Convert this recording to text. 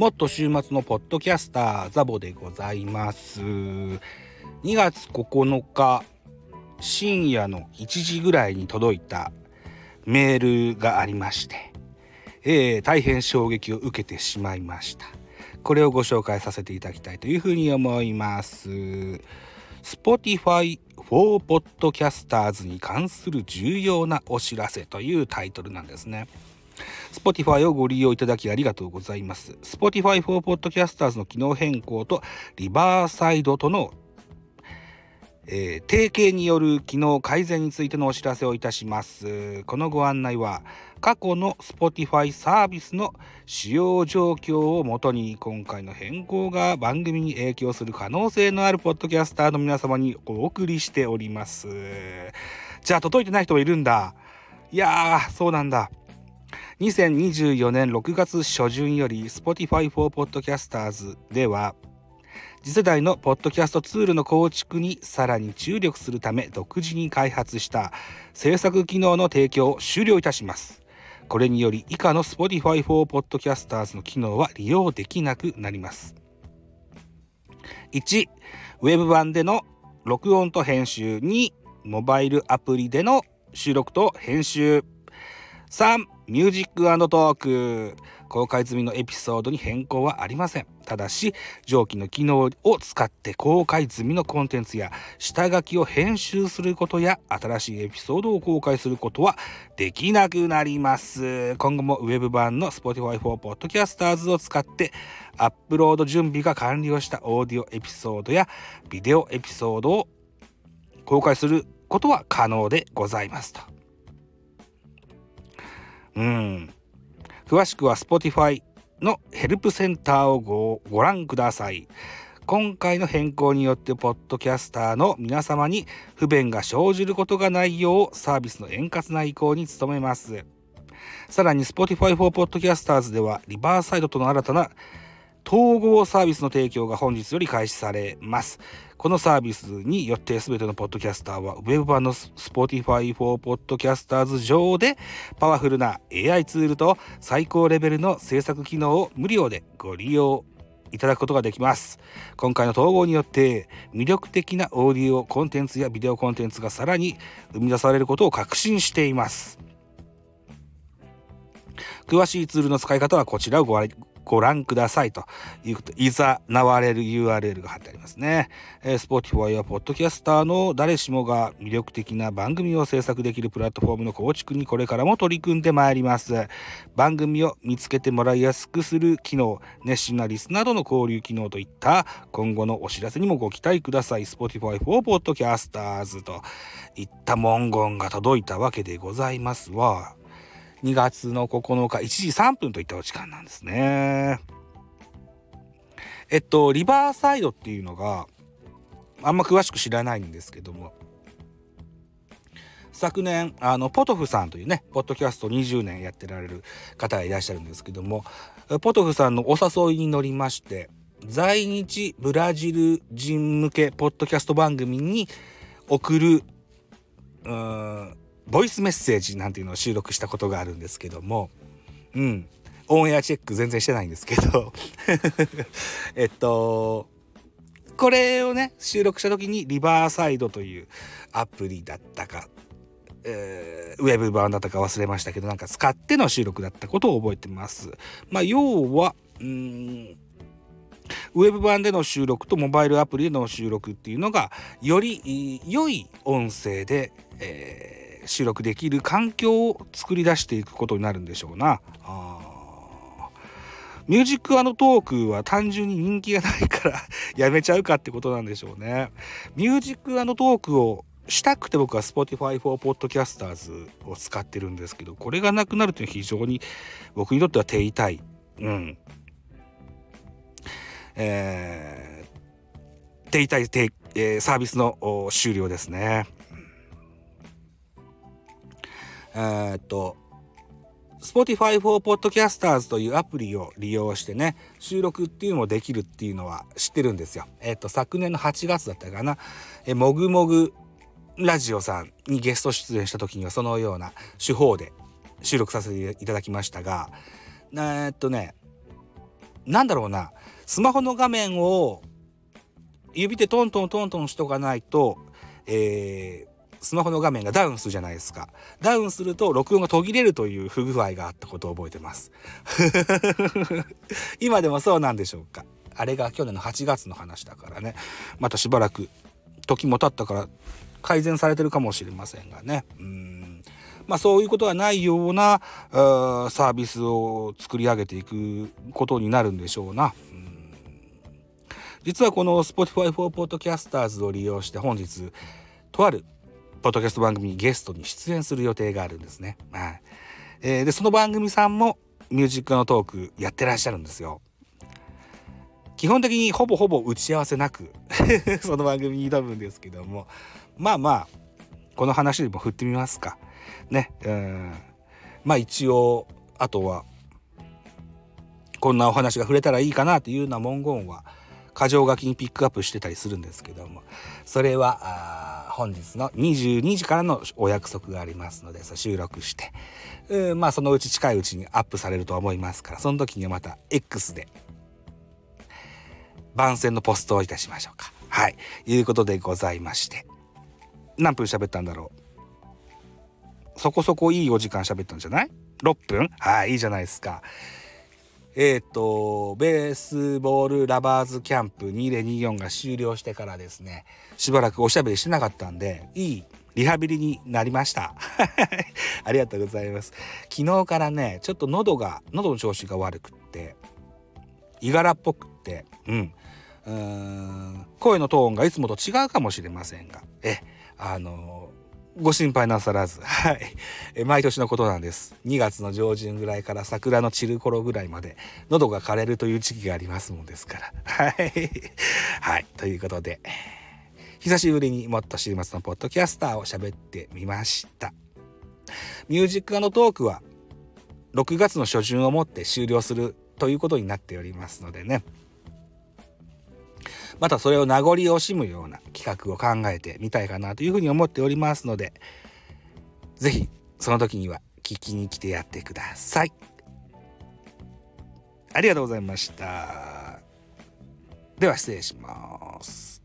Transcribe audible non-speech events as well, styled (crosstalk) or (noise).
もっと週末のポッドキャスターザボでございます。2月9日深夜の1時ぐらいに届いたメールがありまして、えー、大変衝撃を受けてしまいました。これをご紹介させていただきたいというふうに思います。Spotify for Podcasters に関する重要なお知らせというタイトルなんですね。Spotify をご利用いただきありがとうございます。Spotify for Podcasters の機能変更とリバーサイドとのえー、提携による機能改善についてのお知らせをいたします。このご案内は過去の Spotify サービスの使用状況をもとに今回の変更が番組に影響する可能性のあるポッドキャスターの皆様にお送りしております。じゃあ届いてない人もいるんだ。いやー、そうなんだ。2024年6月初旬より Spotify for Podcasters では次世代のポッドキャストツールの構築にさらに注力するため独自に開発した制作機能の提供を終了いたします。これにより以下の Spotify for Podcasters の機能は利用できなくなります。1、ウェブ版での録音と編集2、モバイルアプリでの収録と編集3ミュージックトーク。公開済みのエピソードに変更はありません。ただし上記の機能を使って公開済みのコンテンツや下書きを編集することや新しいエピソードを公開することはできなくなります。今後もウェブ版の Spotify for Podcasters を使ってアップロード準備が完了したオーディオエピソードやビデオエピソードを公開することは可能でございますと。うん。詳しくは Spotify のヘルプセンターをごご覧ください。今回の変更によってポッドキャスターの皆様に不便が生じることがないようサービスの円滑な移行に努めます。さらに Spotify for Podcasters ではリバーサイドとの新たな統合サービスの提供が本日より開始されます。このサービスによって全てのポッドキャスターは Web 版の Spotify for Podcasters 上でパワフルな AI ツールと最高レベルの制作機能を無料でご利用いただくことができます。今回の統合によって魅力的なオーディオコンテンツやビデオコンテンツがさらに生み出されることを確信しています。詳しいツールの使い方はこちらをごご覧くださいということ、いざなわれる URL が貼ってありますね。えー、Spotify や Podcaster の誰しもが魅力的な番組を制作できるプラットフォームの構築にこれからも取り組んでまいります。番組を見つけてもらいやすくする機能、熱心なリスナーとの交流機能といった今後のお知らせにもご期待ください。Spotify for Podcasters といった文言が届いたわけでございますわ。2月の9日1時3分といったお時間なんですね。えっとリバーサイドっていうのがあんま詳しく知らないんですけども昨年あのポトフさんというねポッドキャスト20年やってられる方がいらっしゃるんですけどもポトフさんのお誘いに乗りまして在日ブラジル人向けポッドキャスト番組に送るうんボイスメッセージなんていうのを収録したことがあるんですけども。うん。オンエアチェック全然してないんですけど。(laughs) えっとこれをね収録した時にリバーサイドというアプリだったか、えー、ウェブ版だったか忘れましたけどなんか使っての収録だったことを覚えてます。まあ要はうんウェブ版での収録とモバイルアプリでの収録っていうのがより良い音声で、えー収録できる環境を作り出していくことになるんでしょうな。ミュージックトークは単純に人気がないからやめちゃうかってことなんでしょうね。ミュージックトークをしたくて僕は Spotify for Podcasters を使ってるんですけどこれがなくなるというのは非常に僕にとっては手痛い。うん。えー、手痛い、えー、サービスの終了ですね。えー、っと Spotify for Podcasters というアプリを利用してね収録っていうのもできるっていうのは知ってるんですよ。えっ、と昨年の8月だったかなえもぐもぐラジオさんにゲスト出演した時にはそのような手法で収録させていただきましたがえっとねなんだろうなスマホの画面を指でトントントントンしとかないと、えー、スマホの画面がダウンするじゃないですか。ダウンすると録音が途切れるという不具合があったことを覚えてます。(laughs) 今でもそうなんでしょうか。あれが去年の8月の話だからね。またしばらく時も経ったから改善されてるかもしれませんがね。うんまあそういうことがないようなサービスを作り上げていくことになるんでしょうなう。実はこの Spotify for Podcasters を利用して本日とあるポッドキャスト番組にゲストに出演する予定があるんですね。はいえー、でその番組さんもミュージックのトークやってらっしゃるんですよ。基本的にほぼほぼ打ち合わせなく (laughs) その番組に挑むんですけどもまあまあこの話でも振ってみますか。ねうんまあ一応あとはこんなお話が触れたらいいかなっていうような文言は箇条書きにピックアップしてたりするんですけどもそれは本日の22時からのお約束がありますので収録してうまあそのうち近いうちにアップされると思いますからその時にはまた X で番宣のポストをいたしましょうか。はい。いうことでございまして。何分喋ったんだろう？そこそこいいお時間喋ったんじゃない ?6 分？はい、いいじゃないですか。えっ、ー、と、ベースボールラバーズキャンプ2024が終了してからですね、しばらくおしゃべりしてなかったんで、いいリハビリになりました。(laughs) ありがとうございます。昨日からね、ちょっと喉が、喉の調子が悪くって、いがらっぽくって、うん。うん声のトーンがいつもと違うかもしれませんが、え、あのご心配なさらず、はい。え毎年のことなんです。2月の上旬ぐらいから桜の散る頃ぐらいまで喉が枯れるという時期がありますもんですから。はい。はい。ということで、久しぶりにもっと週末のポッドキャスターを喋ってみました。ミュージックのトークは6月の初旬をもって終了するということになっておりますのでね。またそれを名残惜しむような企画を考えてみたいかなというふうに思っておりますので、是非その時には聞きに来てやってください。ありがとうございました。では失礼します。